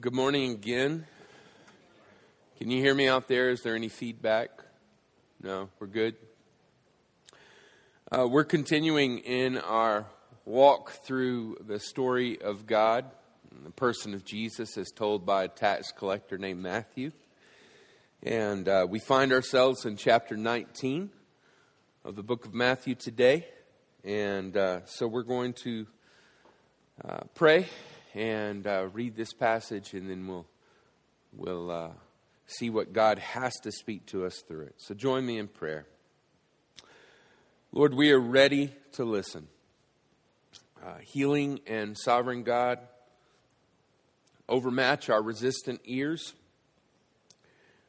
Good morning again. Can you hear me out there? Is there any feedback? No, we're good. Uh, we're continuing in our walk through the story of God, the person of Jesus, as told by a tax collector named Matthew. And uh, we find ourselves in chapter 19 of the book of Matthew today. And uh, so we're going to uh, pray and uh, read this passage, and then we'll, we'll uh, see what God has to speak to us through it. So join me in prayer. Lord, we are ready to listen. Uh, healing and sovereign God, overmatch our resistant ears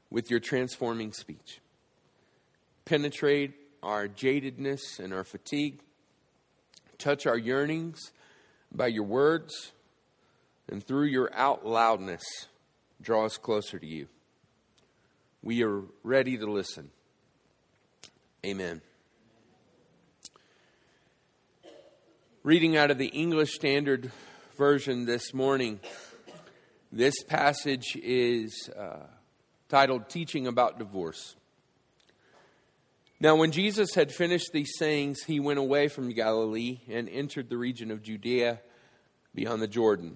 with your transforming speech. Penetrate our jadedness and our fatigue. Touch our yearnings by your words, and through your out loudness, draw us closer to you. We are ready to listen. Amen. Reading out of the English Standard Version this morning, this passage is uh, titled Teaching About Divorce. Now, when Jesus had finished these sayings, he went away from Galilee and entered the region of Judea beyond the Jordan.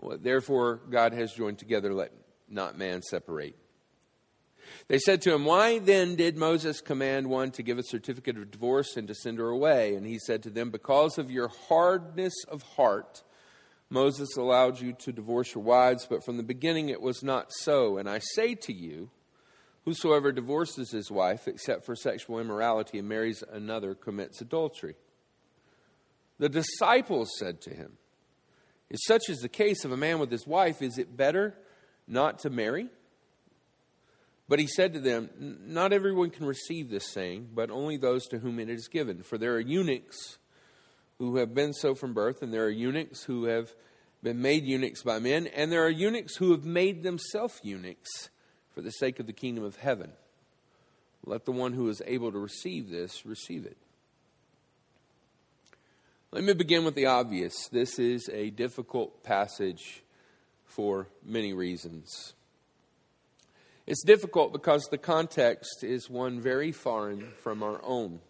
Well, therefore, God has joined together, let not man separate. They said to him, Why then did Moses command one to give a certificate of divorce and to send her away? And he said to them, Because of your hardness of heart, Moses allowed you to divorce your wives, but from the beginning it was not so. And I say to you, Whosoever divorces his wife, except for sexual immorality, and marries another, commits adultery. The disciples said to him, If such is the case of a man with his wife, is it better not to marry? But he said to them, Not everyone can receive this saying, but only those to whom it is given. For there are eunuchs who have been so from birth, and there are eunuchs who have been made eunuchs by men, and there are eunuchs who have made themselves eunuchs for the sake of the kingdom of heaven. Let the one who is able to receive this receive it. Let me begin with the obvious. This is a difficult passage for many reasons. It's difficult because the context is one very foreign from our own.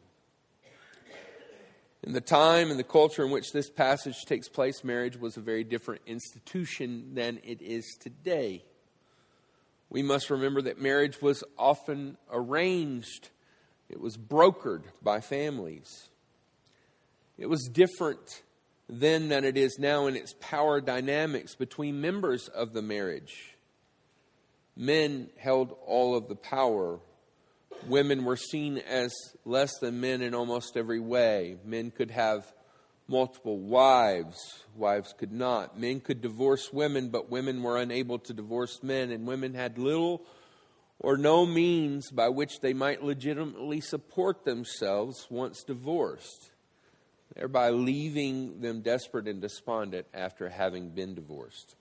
In the time and the culture in which this passage takes place, marriage was a very different institution than it is today. We must remember that marriage was often arranged, it was brokered by families. It was different then than it is now in its power dynamics between members of the marriage. Men held all of the power. Women were seen as less than men in almost every way. Men could have multiple wives, wives could not. Men could divorce women, but women were unable to divorce men, and women had little or no means by which they might legitimately support themselves once divorced, thereby leaving them desperate and despondent after having been divorced.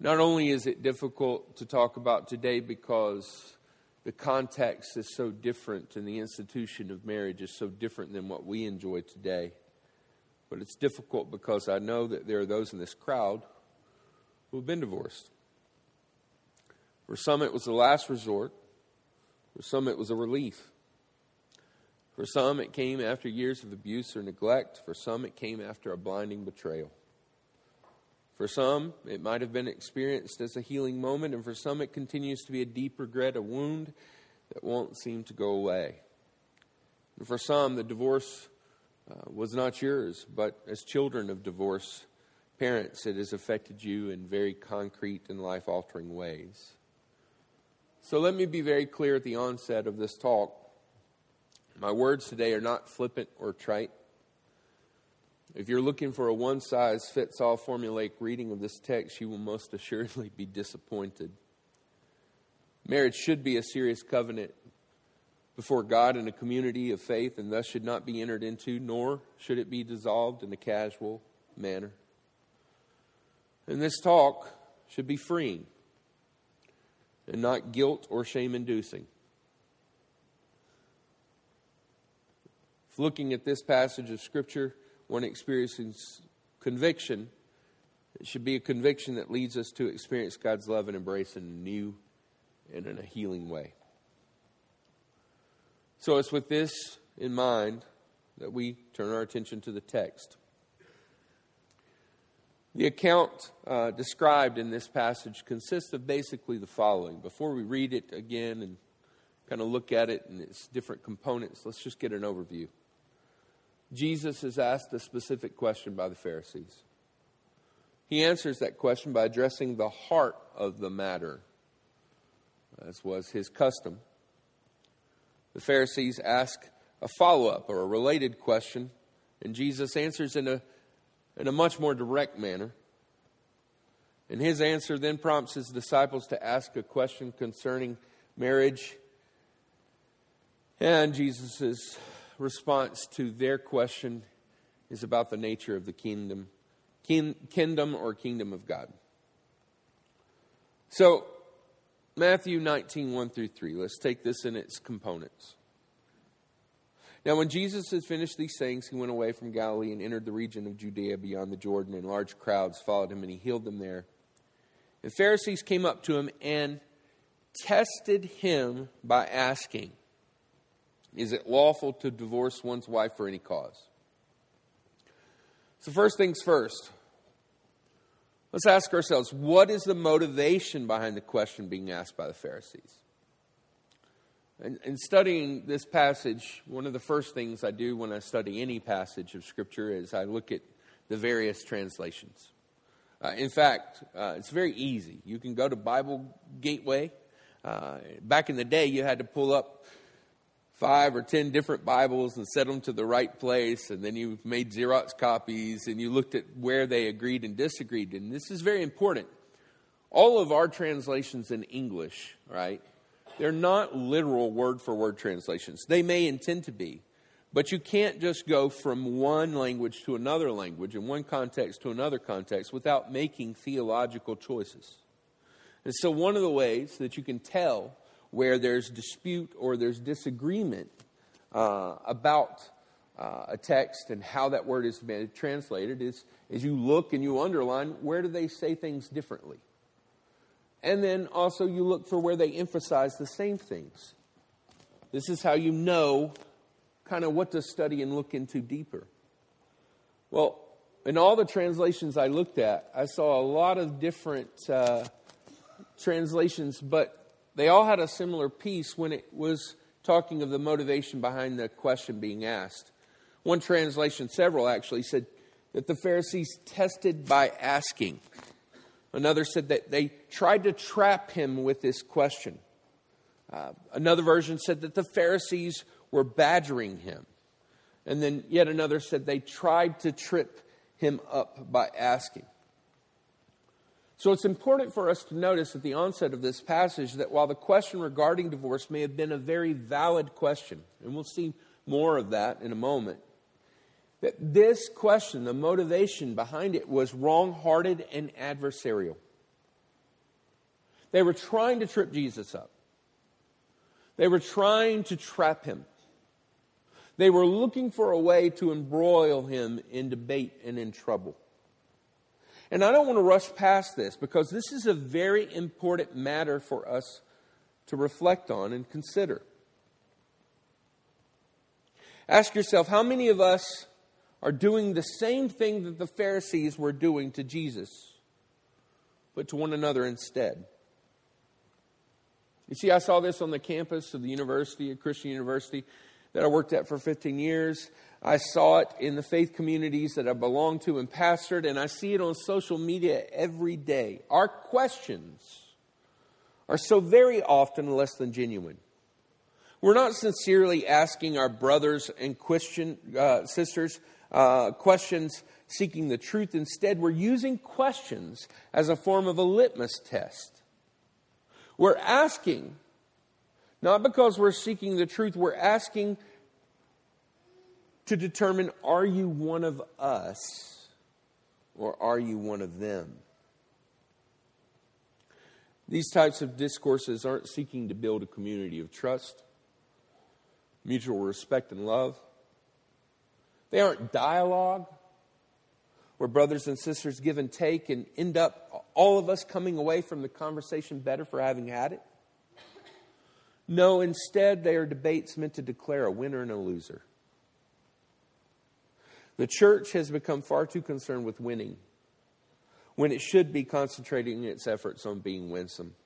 Not only is it difficult to talk about today because the context is so different and the institution of marriage is so different than what we enjoy today. But it's difficult because I know that there are those in this crowd who have been divorced. For some, it was the last resort. For some, it was a relief. For some, it came after years of abuse or neglect. For some, it came after a blinding betrayal. For some, it might have been experienced as a healing moment, and for some, it continues to be a deep regret, a wound that won't seem to go away. And for some, the divorce uh, was not yours, but as children of divorce parents, it has affected you in very concrete and life altering ways. So let me be very clear at the onset of this talk. My words today are not flippant or trite. If you're looking for a one size fits all formulaic reading of this text, you will most assuredly be disappointed. Marriage should be a serious covenant before God in a community of faith and thus should not be entered into, nor should it be dissolved in a casual manner. And this talk should be freeing and not guilt or shame inducing. Looking at this passage of Scripture, one experiences conviction, it should be a conviction that leads us to experience God's love and embrace in a new and in a healing way. So it's with this in mind that we turn our attention to the text. The account uh, described in this passage consists of basically the following. Before we read it again and kind of look at it and its different components, let's just get an overview. Jesus is asked a specific question by the Pharisees. He answers that question by addressing the heart of the matter, as was his custom. The Pharisees ask a follow up or a related question, and Jesus answers in a, in a much more direct manner. And his answer then prompts his disciples to ask a question concerning marriage. And Jesus' response to their question is about the nature of the kingdom, kin, kingdom or kingdom of God. So, Matthew 19, 1 through 3. Let's take this in its components. Now, when Jesus had finished these things, he went away from Galilee and entered the region of Judea beyond the Jordan, and large crowds followed him, and he healed them there. The Pharisees came up to him and tested him by asking, is it lawful to divorce one's wife for any cause? So, first things first, let's ask ourselves what is the motivation behind the question being asked by the Pharisees? And in studying this passage, one of the first things I do when I study any passage of Scripture is I look at the various translations. Uh, in fact, uh, it's very easy. You can go to Bible Gateway. Uh, back in the day, you had to pull up five or ten different Bibles and set them to the right place, and then you made Xerox copies and you looked at where they agreed and disagreed. And this is very important. All of our translations in English, right, they're not literal word for word translations. They may intend to be, but you can't just go from one language to another language, and one context to another context, without making theological choices. And so, one of the ways that you can tell where there's dispute or there's disagreement uh, about uh, a text and how that word is translated is, is you look and you underline where do they say things differently. And then also you look for where they emphasize the same things. This is how you know kind of what to study and look into deeper. Well, in all the translations I looked at, I saw a lot of different uh, translations, but they all had a similar piece when it was talking of the motivation behind the question being asked. One translation, several actually, said that the Pharisees tested by asking. Another said that they tried to trap him with this question. Uh, another version said that the Pharisees were badgering him. And then yet another said they tried to trip him up by asking. So it's important for us to notice at the onset of this passage that while the question regarding divorce may have been a very valid question, and we'll see more of that in a moment, that this question, the motivation behind it, was wrong hearted and adversarial. They were trying to trip Jesus up, they were trying to trap him. They were looking for a way to embroil him in debate and in trouble. And I don't want to rush past this because this is a very important matter for us to reflect on and consider. Ask yourself how many of us are doing the same thing that the Pharisees were doing to Jesus, but to one another instead? You see, I saw this on the campus of the university, a Christian university that I worked at for 15 years. I saw it in the faith communities that I belong to and pastored, and I see it on social media every day. Our questions are so very often less than genuine. We're not sincerely asking our brothers and Christian uh, sisters uh, questions seeking the truth. Instead, we're using questions as a form of a litmus test. We're asking, not because we're seeking the truth, we're asking to determine are you one of us or are you one of them? These types of discourses aren't seeking to build a community of trust, mutual respect, and love. They aren't dialogue where brothers and sisters give and take and end up all of us coming away from the conversation better for having had it. No, instead, they are debates meant to declare a winner and a loser. The church has become far too concerned with winning when it should be concentrating its efforts on being winsome.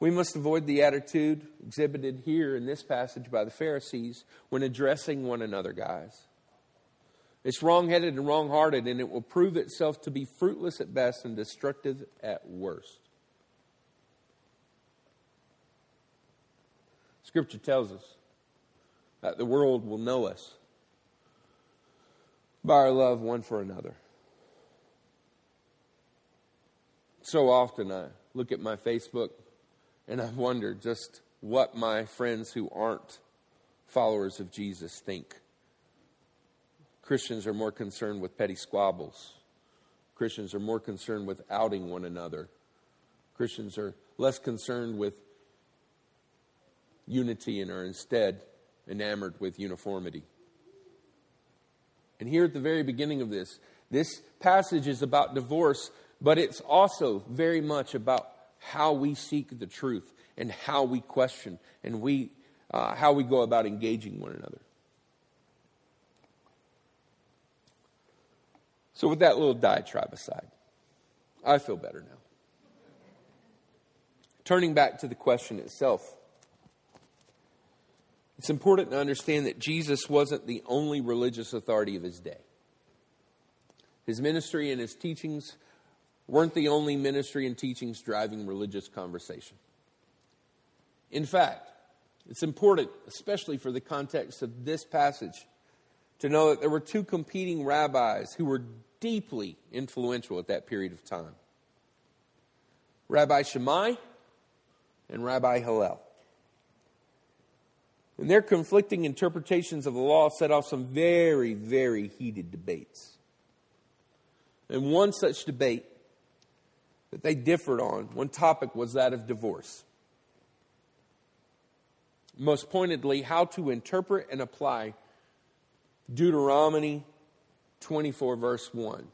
We must avoid the attitude exhibited here in this passage by the Pharisees when addressing one another, guys. It's wrong-headed and wrong-hearted, and it will prove itself to be fruitless at best and destructive at worst. Scripture tells us that the world will know us by our love one for another. So often I look at my Facebook and I've wondered just what my friends who aren't followers of Jesus think. Christians are more concerned with petty squabbles. Christians are more concerned with outing one another. Christians are less concerned with unity and are instead enamored with uniformity. And here at the very beginning of this, this passage is about divorce, but it's also very much about how we seek the truth and how we question and we, uh, how we go about engaging one another. So, with that little diatribe aside, I feel better now. Turning back to the question itself, it's important to understand that Jesus wasn't the only religious authority of his day. His ministry and his teachings weren't the only ministry and teachings driving religious conversation. In fact, it's important, especially for the context of this passage, to know that there were two competing rabbis who were deeply influential at that period of time Rabbi Shammai and Rabbi Hillel. And their conflicting interpretations of the law set off some very, very heated debates. And one such debate that they differed on, one topic was that of divorce. Most pointedly, how to interpret and apply Deuteronomy 24, verse 1.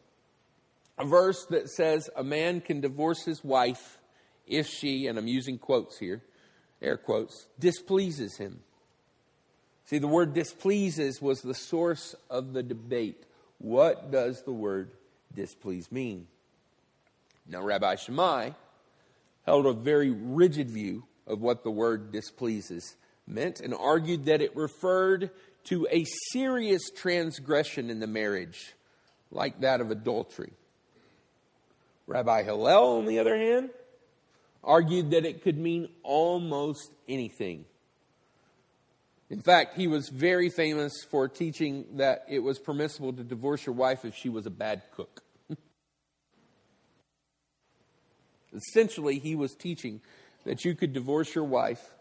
A verse that says a man can divorce his wife if she, and I'm using quotes here, air quotes, displeases him. See, the word displeases was the source of the debate. What does the word displease mean? Now, Rabbi Shammai held a very rigid view of what the word displeases meant and argued that it referred to a serious transgression in the marriage, like that of adultery. Rabbi Hillel, on the other hand, argued that it could mean almost anything. In fact, he was very famous for teaching that it was permissible to divorce your wife if she was a bad cook. Essentially, he was teaching that you could divorce your wife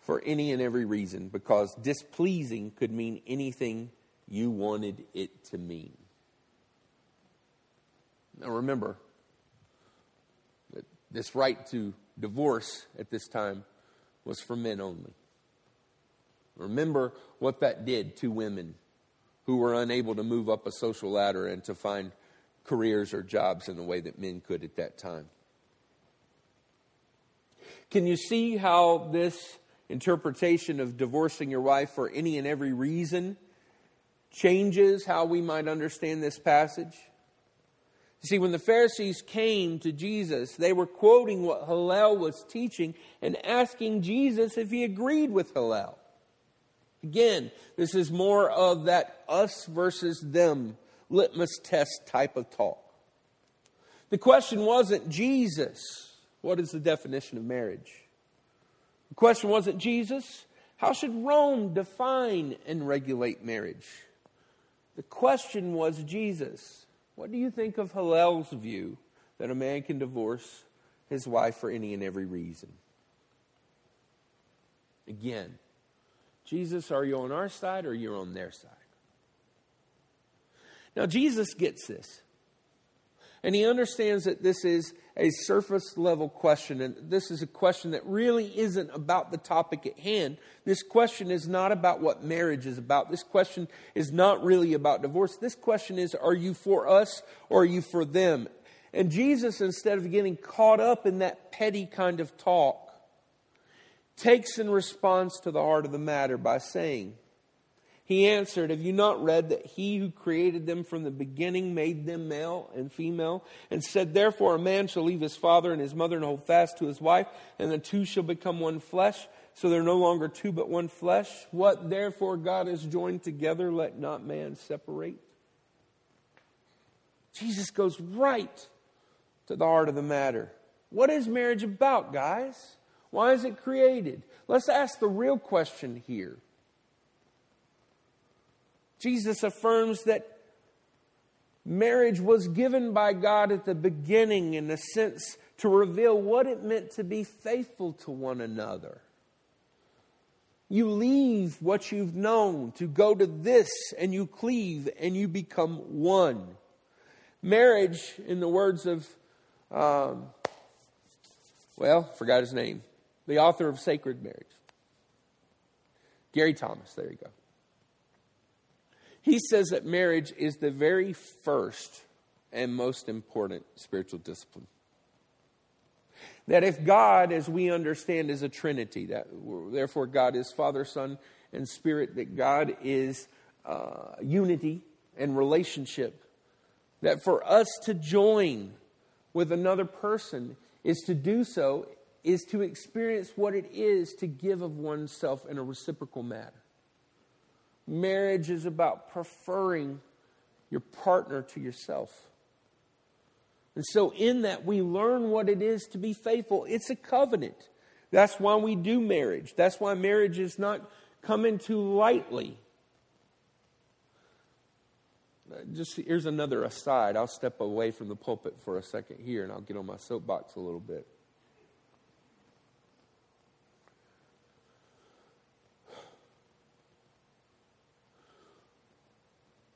for any and every reason because displeasing could mean anything you wanted it to mean. Now remember that this right to divorce at this time was for men only. Remember what that did to women who were unable to move up a social ladder and to find careers or jobs in the way that men could at that time. Can you see how this interpretation of divorcing your wife for any and every reason changes how we might understand this passage? You see, when the Pharisees came to Jesus, they were quoting what Hillel was teaching and asking Jesus if he agreed with Hillel. Again, this is more of that us versus them litmus test type of talk. The question wasn't Jesus, what is the definition of marriage? The question wasn't Jesus, how should Rome define and regulate marriage? The question was Jesus. What do you think of Hillel's view that a man can divorce his wife for any and every reason? Again, Jesus, are you on our side or you're on their side? Now, Jesus gets this. And he understands that this is a surface level question, and this is a question that really isn't about the topic at hand. This question is not about what marriage is about. This question is not really about divorce. This question is are you for us or are you for them? And Jesus, instead of getting caught up in that petty kind of talk, takes in response to the heart of the matter by saying, he answered, Have you not read that he who created them from the beginning made them male and female? And said, Therefore, a man shall leave his father and his mother and hold fast to his wife, and the two shall become one flesh. So they're no longer two but one flesh. What therefore God has joined together, let not man separate. Jesus goes right to the heart of the matter. What is marriage about, guys? Why is it created? Let's ask the real question here. Jesus affirms that marriage was given by God at the beginning, in a sense, to reveal what it meant to be faithful to one another. You leave what you've known to go to this, and you cleave and you become one. Marriage, in the words of, um, well, forgot his name, the author of Sacred Marriage, Gary Thomas, there you go. He says that marriage is the very first and most important spiritual discipline. That if God, as we understand, is a Trinity, that therefore God is Father, Son, and Spirit, that God is uh, unity and relationship, that for us to join with another person is to do so, is to experience what it is to give of oneself in a reciprocal manner. Marriage is about preferring your partner to yourself. And so, in that, we learn what it is to be faithful. It's a covenant. That's why we do marriage. That's why marriage is not coming too lightly. Just here's another aside. I'll step away from the pulpit for a second here and I'll get on my soapbox a little bit.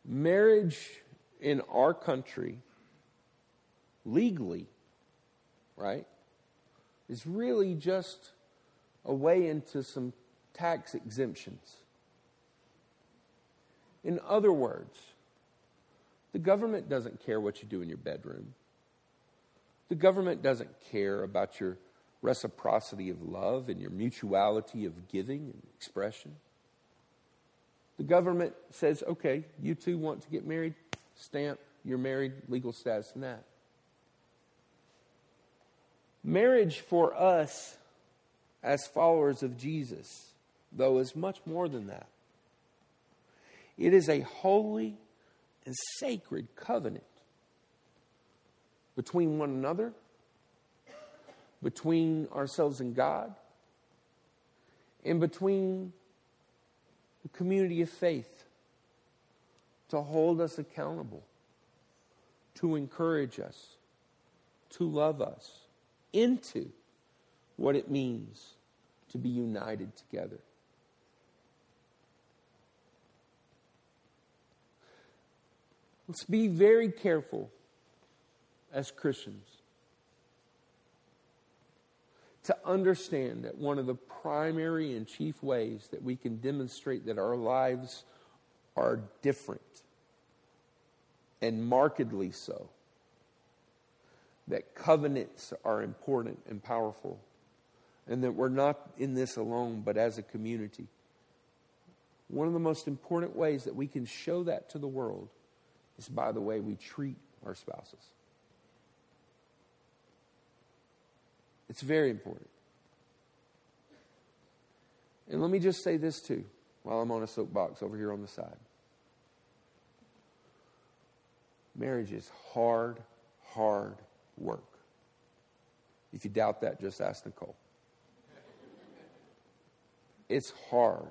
Marriage in our country, legally, right, is really just a way into some tax exemptions. In other words, the government doesn't care what you do in your bedroom. The government doesn't care about your reciprocity of love and your mutuality of giving and expression. The government says, okay, you two want to get married, stamp, you're married, legal status and that. Marriage for us as followers of Jesus, though, is much more than that. It is a holy and sacred covenant between one another, between ourselves and God, and between the community of faith to hold us accountable, to encourage us, to love us into what it means to be united together. Let's be very careful as Christians to understand that one of the primary and chief ways that we can demonstrate that our lives are different and markedly so, that covenants are important and powerful, and that we're not in this alone, but as a community. One of the most important ways that we can show that to the world is by the way we treat our spouses. It's very important. And let me just say this too, while I'm on a soapbox over here on the side. Marriage is hard, hard work. If you doubt that, just ask Nicole. It's hard.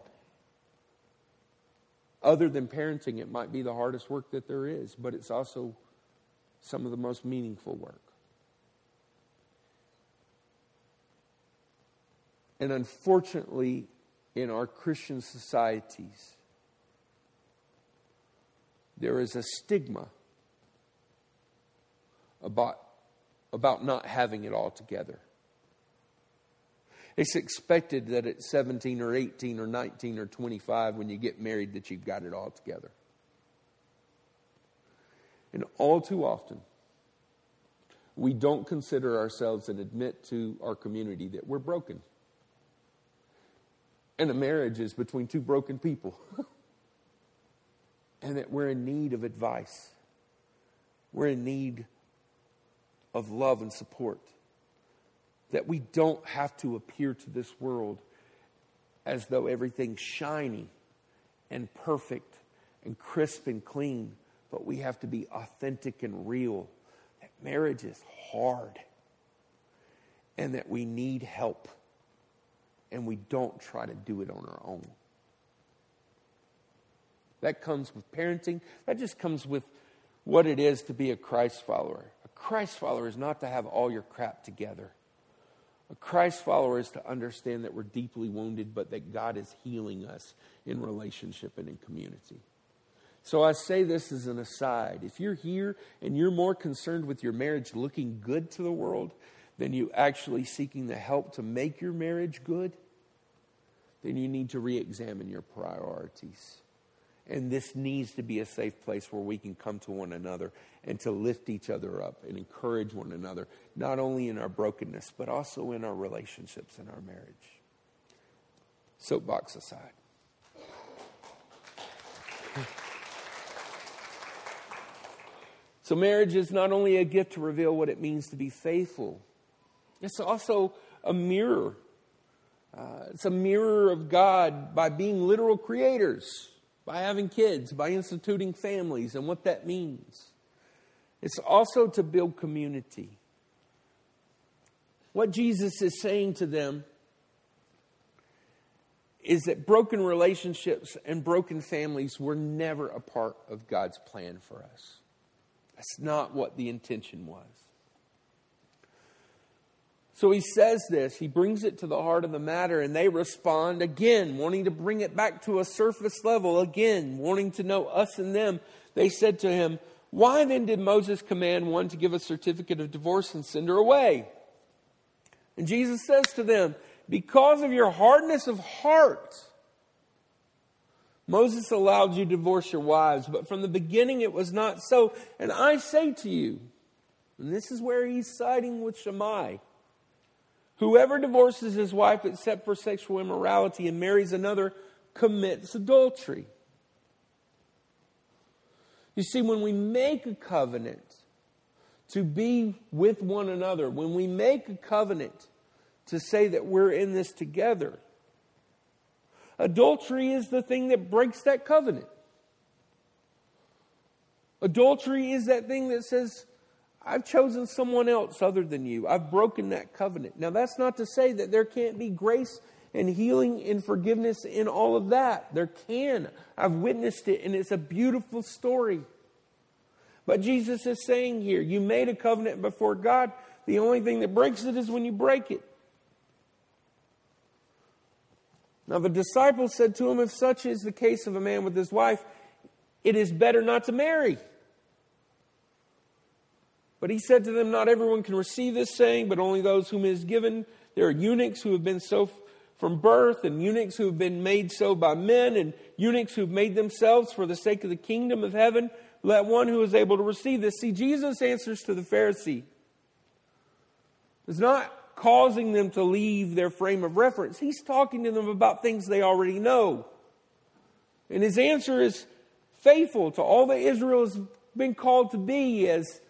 other than parenting, it might be the hardest work that there is, but it's also some of the most meaningful work. And unfortunately, in our Christian societies, there is a stigma about, about not having it all together. It's expected that at 17 or 18 or 19 or 25, when you get married, that you've got it all together. And all too often, we don't consider ourselves and admit to our community that we're broken. And a marriage is between two broken people. and that we're in need of advice. We're in need of love and support. That we don't have to appear to this world as though everything's shiny and perfect and crisp and clean, but we have to be authentic and real. That marriage is hard and that we need help and we don't try to do it on our own. That comes with parenting. That just comes with what it is to be a Christ follower. A Christ follower is not to have all your crap together. A Christ follower is to understand that we're deeply wounded, but that God is healing us in relationship and in community. So I say this as an aside. If you're here and you're more concerned with your marriage looking good to the world than you actually seeking the help to make your marriage good, then you need to re examine your priorities. And this needs to be a safe place where we can come to one another and to lift each other up and encourage one another, not only in our brokenness, but also in our relationships and our marriage. Soapbox aside. So, marriage is not only a gift to reveal what it means to be faithful, it's also a mirror. Uh, it's a mirror of God by being literal creators by having kids, by instituting families, and what that means. It's also to build community. What Jesus is saying to them is that broken relationships and broken families were never a part of God's plan for us. That's not what the intention was. So he says this, he brings it to the heart of the matter, and they respond again, wanting to bring it back to a surface level, again, wanting to know us and them. They said to him, Why then did Moses command one to give a certificate of divorce and send her away? And Jesus says to them, Because of your hardness of heart, Moses allowed you to divorce your wives, but from the beginning it was not so. And I say to you, and this is where he's siding with Shammai. Whoever divorces his wife except for sexual immorality and marries another commits adultery. You see, when we make a covenant to be with one another, when we make a covenant to say that we're in this together, adultery is the thing that breaks that covenant. Adultery is that thing that says, I've chosen someone else other than you. I've broken that covenant. Now, that's not to say that there can't be grace and healing and forgiveness in all of that. There can. I've witnessed it, and it's a beautiful story. But Jesus is saying here, you made a covenant before God. The only thing that breaks it is when you break it. Now, the disciples said to him, If such is the case of a man with his wife, it is better not to marry. But he said to them, Not everyone can receive this saying, but only those whom it is given. There are eunuchs who have been so from birth, and eunuchs who have been made so by men, and eunuchs who have made themselves for the sake of the kingdom of heaven. Let one who is able to receive this. See, Jesus answers to the Pharisee. It's not causing them to leave their frame of reference. He's talking to them about things they already know. And his answer is faithful to all that Israel has been called to be as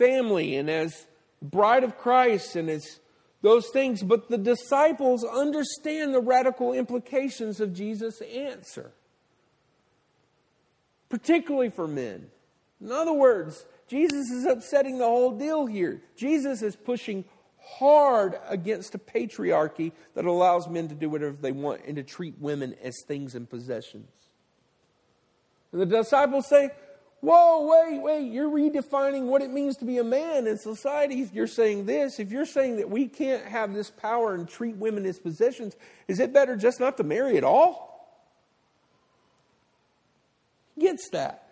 family and as bride of Christ and as those things. But the disciples understand the radical implications of Jesus' answer, particularly for men. In other words, Jesus is upsetting the whole deal here. Jesus is pushing hard against a patriarchy that allows men to do whatever they want and to treat women as things and possessions. And the disciples say, Whoa, wait, wait, you're redefining what it means to be a man in society. You're saying this. If you're saying that we can't have this power and treat women as possessions, is it better just not to marry at all? gets that.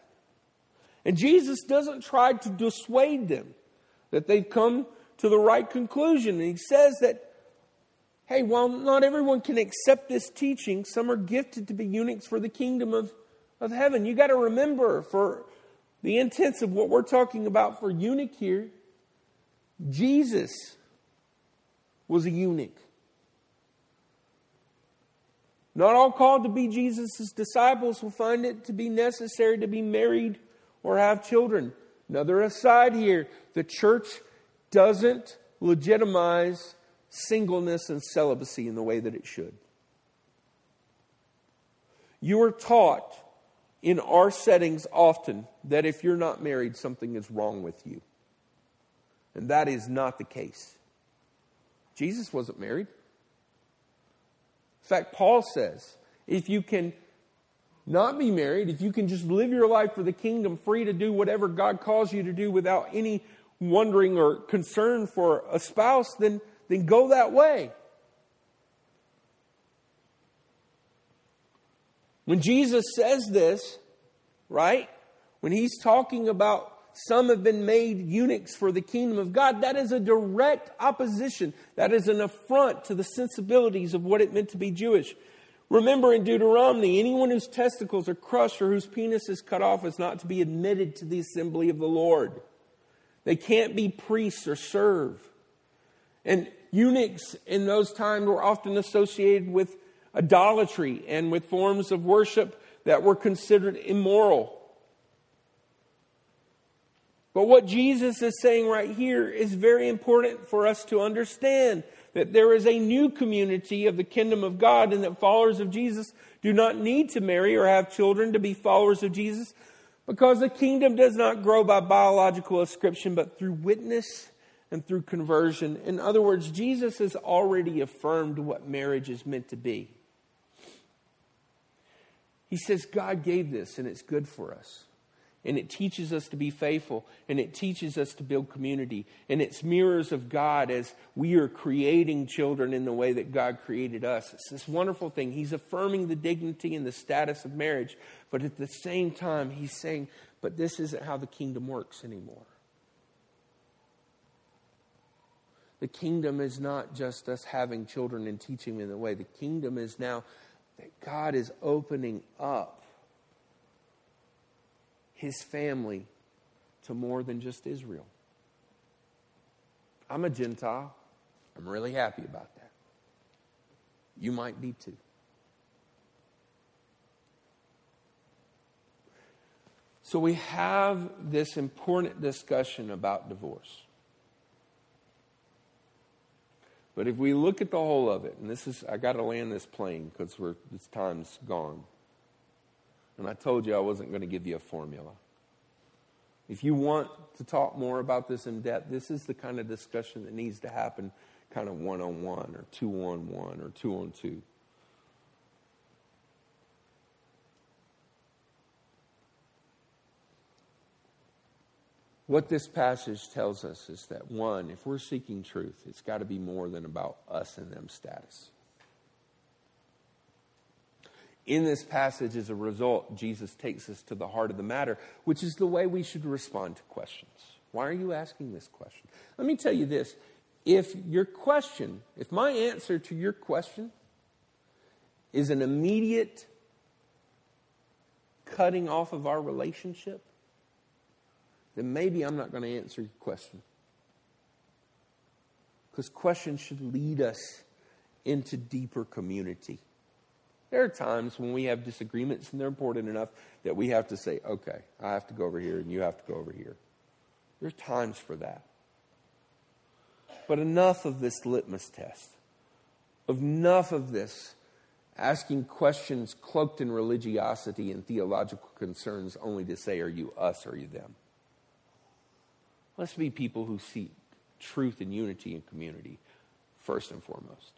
And Jesus doesn't try to dissuade them that they've come to the right conclusion. And he says that, hey, while not everyone can accept this teaching, some are gifted to be eunuchs for the kingdom of, of heaven. You got to remember, for the intents of what we're talking about for eunuch here, Jesus was a eunuch. Not all called to be Jesus' disciples will find it to be necessary to be married or have children. Another aside here the church doesn't legitimize singleness and celibacy in the way that it should. You are taught in our settings often that if you're not married, something is wrong with you. And that is not the case. Jesus wasn't married. In fact, Paul says if you can not be married, if you can just live your life for the kingdom, free to do whatever God calls you to do without any wondering or concern for a spouse, then, then go that way. When Jesus says this, right? When he's talking about some have been made eunuchs for the kingdom of God, that is a direct opposition. That is an affront to the sensibilities of what it meant to be Jewish. Remember in Deuteronomy, anyone whose testicles are crushed or whose penis is cut off is not to be admitted to the assembly of the Lord. They can't be priests or serve. And eunuchs in those times were often associated with idolatry and with forms of worship that were considered immoral. But what Jesus is saying right here is very important for us to understand that there is a new community of the kingdom of God and that followers of Jesus do not need to marry or have children to be followers of Jesus because the kingdom does not grow by biological ascription but through witness and through conversion. In other words, Jesus has already affirmed what marriage is meant to be. He says God gave this and it's good for us. And it teaches us to be faithful and it teaches us to build community. And it's mirrors of God as we are creating children in the way that God created us. It's this wonderful thing. He's affirming the dignity and the status of marriage, but at the same time, he's saying, but this isn't how the kingdom works anymore. The kingdom is not just us having children and teaching them in the way. The kingdom is now that God is opening up his family to more than just Israel. I'm a Gentile. I'm really happy about that. You might be too. So we have this important discussion about divorce. But if we look at the whole of it, and this is, I got to land this plane because this time's gone. And I told you I wasn't going to give you a formula. If you want to talk more about this in depth, this is the kind of discussion that needs to happen kind of one on one or two on one or two on two. What this passage tells us is that one, if we're seeking truth, it's got to be more than about us and them status. In this passage, as a result, Jesus takes us to the heart of the matter, which is the way we should respond to questions. Why are you asking this question? Let me tell you this. If your question, if my answer to your question is an immediate cutting off of our relationship, then maybe I'm not going to answer your question. Because questions should lead us into deeper community. There are times when we have disagreements and they're important enough that we have to say, okay, I have to go over here and you have to go over here. There's times for that. But enough of this litmus test, enough of this asking questions cloaked in religiosity and theological concerns only to say, are you us or are you them? Let's be people who seek truth and unity and community first and foremost.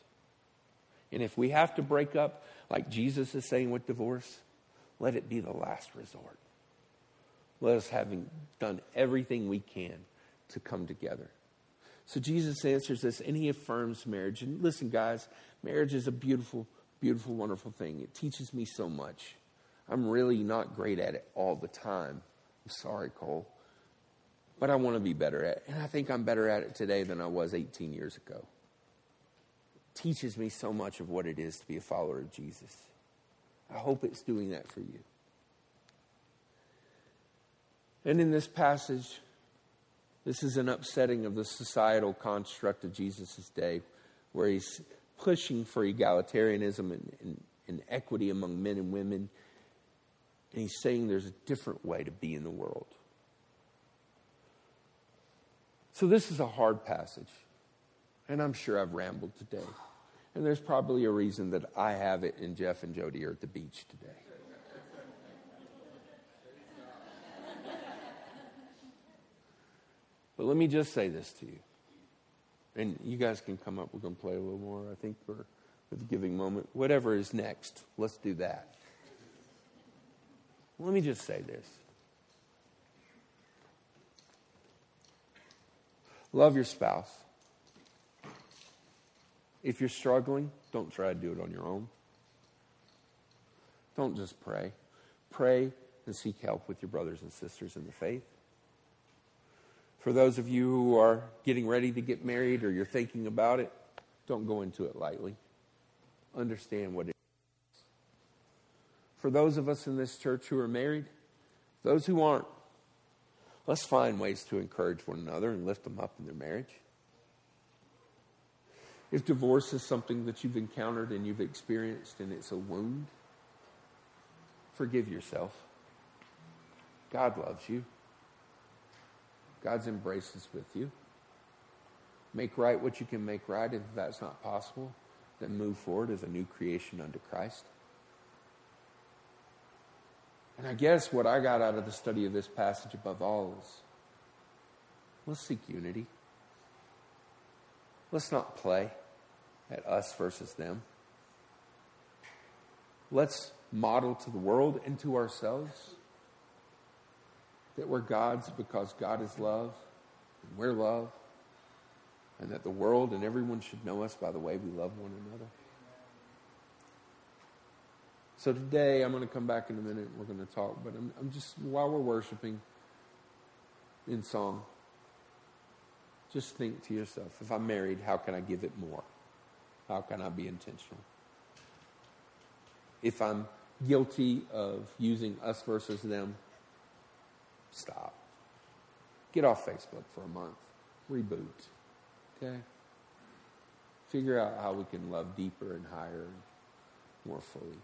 And if we have to break up, like Jesus is saying with divorce, let it be the last resort. Let us having done everything we can to come together. So Jesus answers this and he affirms marriage. And listen, guys, marriage is a beautiful, beautiful, wonderful thing. It teaches me so much. I'm really not great at it all the time. I'm sorry, Cole. But I want to be better at it. And I think I'm better at it today than I was 18 years ago. It teaches me so much of what it is to be a follower of Jesus. I hope it's doing that for you. And in this passage, this is an upsetting of the societal construct of Jesus' day, where he's pushing for egalitarianism and, and, and, equity among men and women. And he's saying there's a different way to be in the world. So, this is a hard passage. And I'm sure I've rambled today. And there's probably a reason that I have it and Jeff and Jody are at the beach today. But let me just say this to you. And you guys can come up. We're going to play a little more, I think, for the giving moment. Whatever is next, let's do that. Let me just say this love your spouse. If you're struggling, don't try to do it on your own. Don't just pray. Pray and seek help with your brothers and sisters in the faith. For those of you who are getting ready to get married or you're thinking about it, don't go into it lightly. Understand what it is. For those of us in this church who are married, those who aren't, let's find ways to encourage one another and lift them up in their marriage. If divorce is something that you've encountered and you've experienced and it's a wound, forgive yourself. God loves you. God's embrace is with you. Make right what you can make right. If that's not possible, then move forward as a new creation unto Christ. And I guess what I got out of the study of this passage above all is let's seek unity. Let's not play at us versus them. Let's model to the world and to ourselves that we're God's because God is love and we're love, and that the world and everyone should know us by the way we love one another. So today, I'm going to come back in a minute we're going to talk, but I'm, I'm just, while we're worshiping in song, just think to yourself if I'm married, how can I give it more? How can I be intentional? If I'm guilty of using us versus them, Stop. Get off Facebook for a month. Reboot. Okay? Figure out how we can love deeper and higher and more fully.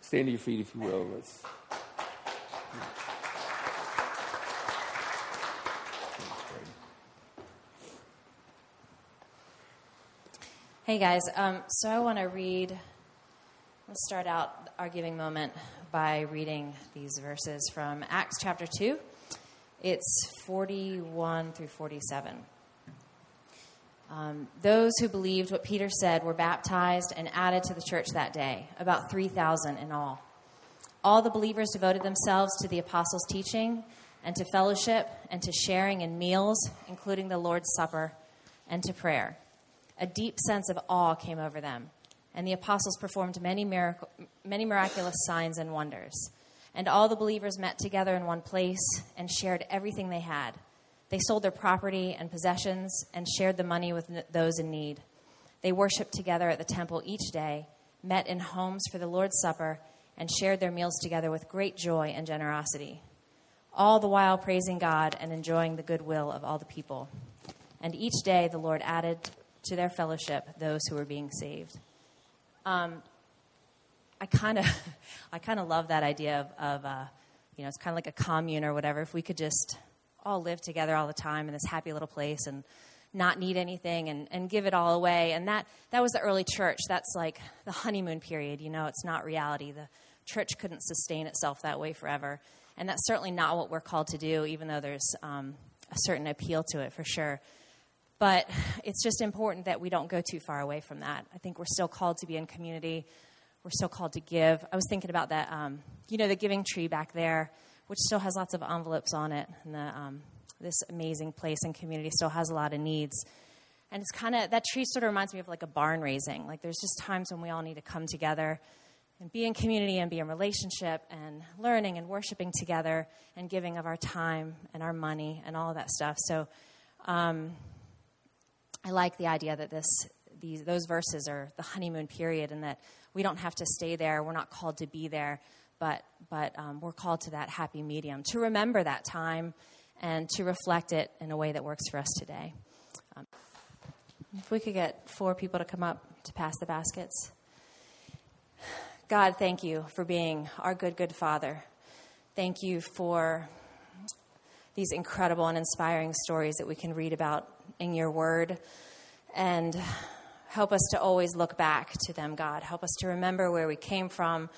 Stand to your feet if you will. Let's. Hey guys, um, so I want to read. Let's start out our giving moment by reading these verses from Acts chapter 2. It's 41 through 47. Um, those who believed what Peter said were baptized and added to the church that day, about 3,000 in all. All the believers devoted themselves to the apostles' teaching and to fellowship and to sharing in meals, including the Lord's Supper, and to prayer. A deep sense of awe came over them and the apostles performed many, miracle, many miraculous signs and wonders. And all the believers met together in one place and shared everything they had. They sold their property and possessions and shared the money with those in need. They worshiped together at the temple each day, met in homes for the Lord's Supper, and shared their meals together with great joy and generosity, all the while praising God and enjoying the goodwill of all the people. And each day the Lord added to their fellowship those who were being saved. Um, I kind of, I kind of love that idea of, of uh, you know, it's kind of like a commune or whatever. If we could just all live together all the time in this happy little place and not need anything and, and give it all away. And that, that was the early church. That's like the honeymoon period. You know, it's not reality. The church couldn't sustain itself that way forever. And that's certainly not what we're called to do, even though there's um, a certain appeal to it for sure. But it's just important that we don't go too far away from that. I think we're still called to be in community. We're we're called to give. I was thinking about that, um, you know, the giving tree back there, which still has lots of envelopes on it, and the, um, this amazing place and community still has a lot of needs. And it's kind of, that tree sort of reminds me of like a barn raising. Like there's just times when we all need to come together and be in community and be in relationship and learning and worshiping together and giving of our time and our money and all that stuff. So um, I like the idea that this, these, those verses are the honeymoon period and that we don't have to stay there. We're not called to be there, but, but um, we're called to that happy medium, to remember that time and to reflect it in a way that works for us today. Um, if we could get four people to come up to pass the baskets. God, thank you for being our good, good Father. Thank you for these incredible and inspiring stories that we can read about in your word. And help us to always look back to them, God. Help us to remember where we came from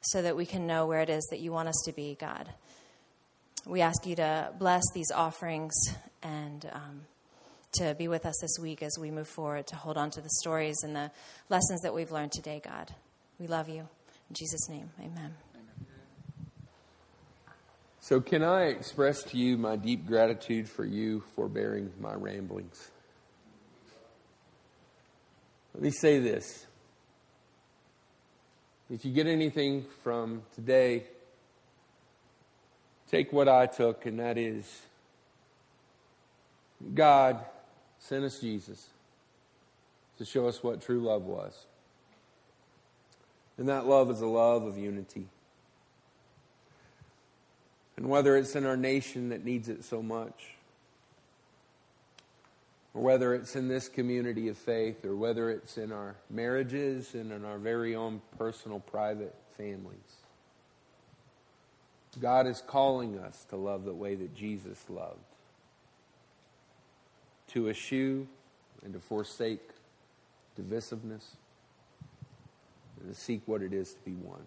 so that we can know where it is that you want us to be, God. We ask you to bless these offerings and um, to be with us this week as we move forward, to hold on to the stories and the lessons that we've learned today, God. We love you. In Jesus' name, amen. So, can I express to you my deep gratitude for you for bearing my ramblings? Let me say this. If you get anything from today, take what I took, and that is God sent us Jesus to show us what true love was. And that love is a love of unity. And whether it's in our nation that needs it so much, or whether it's in this community of faith, or whether it's in our marriages and in our very own personal, private families, God is calling us to love the way that Jesus loved. To eschew and to forsake divisiveness and to seek what it is to be one.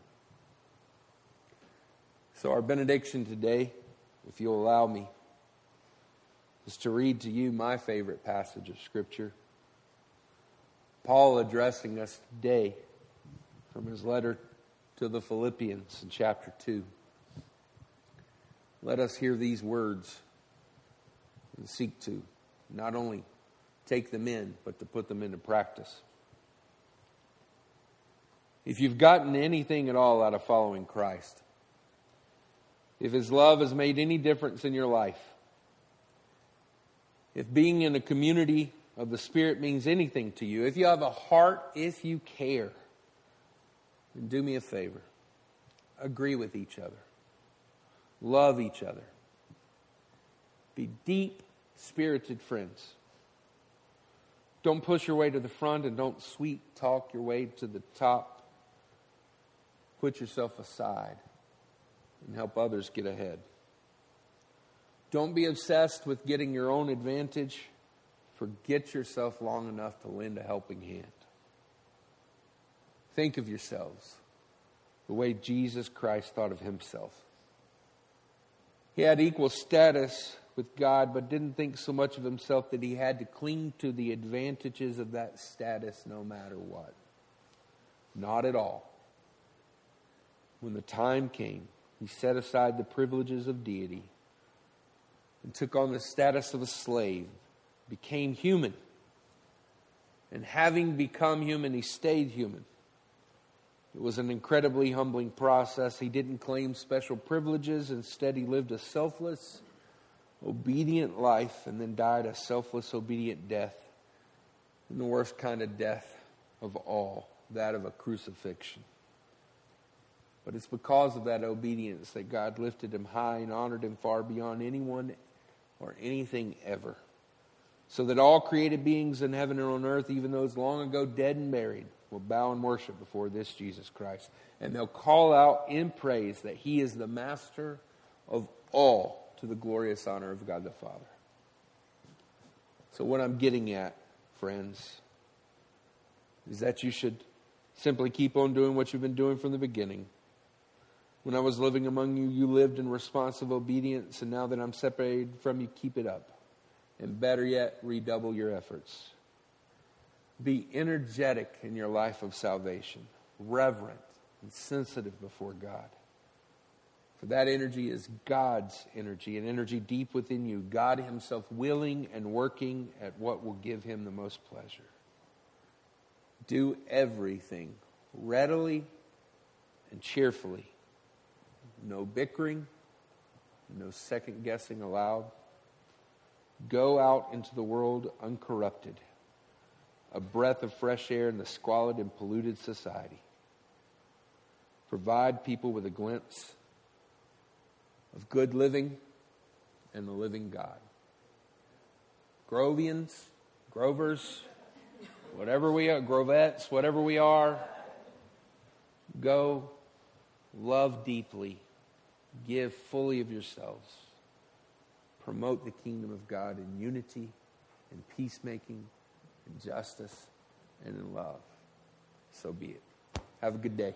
So, our benediction today, if you'll allow me, is to read to you my favorite passage of Scripture. Paul addressing us today from his letter to the Philippians in chapter 2. Let us hear these words and seek to not only take them in, but to put them into practice. If you've gotten anything at all out of following Christ, if His love has made any difference in your life, if being in a community of the Spirit means anything to you, if you have a heart, if you care, then do me a favor. Agree with each other. Love each other. Be deep spirited friends. Don't push your way to the front and don't sweet talk your way to the top put yourself aside and help others get ahead. Don't be obsessed with getting your own advantage. Forget yourself long enough to lend a helping hand. Think of yourselves the way Jesus Christ thought of himself. He had equal status with God, but didn't think so much of himself that he had to cling to the advantages of that status no matter what. Not at all when the time came, he set aside the privileges of deity and took on the status of a slave, became human. And having become human, he stayed human. It was an incredibly humbling process. He didn't claim special privileges. Instead, he lived a selfless, obedient life and then died a selfless, obedient death. And the worst kind of death of all, that of a crucifixion. But it's because of that obedience that God lifted him high and honored him far beyond anyone or anything ever. So that all created beings in heaven and on earth, even those long ago dead and buried, will bow and worship before this Jesus Christ. And they'll call out in praise that he is the master of all to the glorious honor of God the Father. So, what I'm getting at, friends, is that you should simply keep on doing what you've been doing from the beginning. When I was living among you, you lived in responsive obedience, and now that I'm separated from you, keep it up. And better yet, redouble your efforts. Be energetic in your life of salvation. reverent, and sensitive before God. For that energy is God's energy, an energy deep within you, God Himself willing and working at what will give Him the most pleasure. Do everything readily and cheerfully. No bickering, no second guessing allowed. Go out into the world uncorrupted, a breath of fresh air in the squalid and polluted society. Provide people with a glimpse of good living and the living God. Grovians, Grovers, whatever we are, Grovettes, whatever we are, go love deeply, give fully of yourselves, promote the kingdom of God in unity, in peacemaking, in justice, and in love. So be it. Have a good day.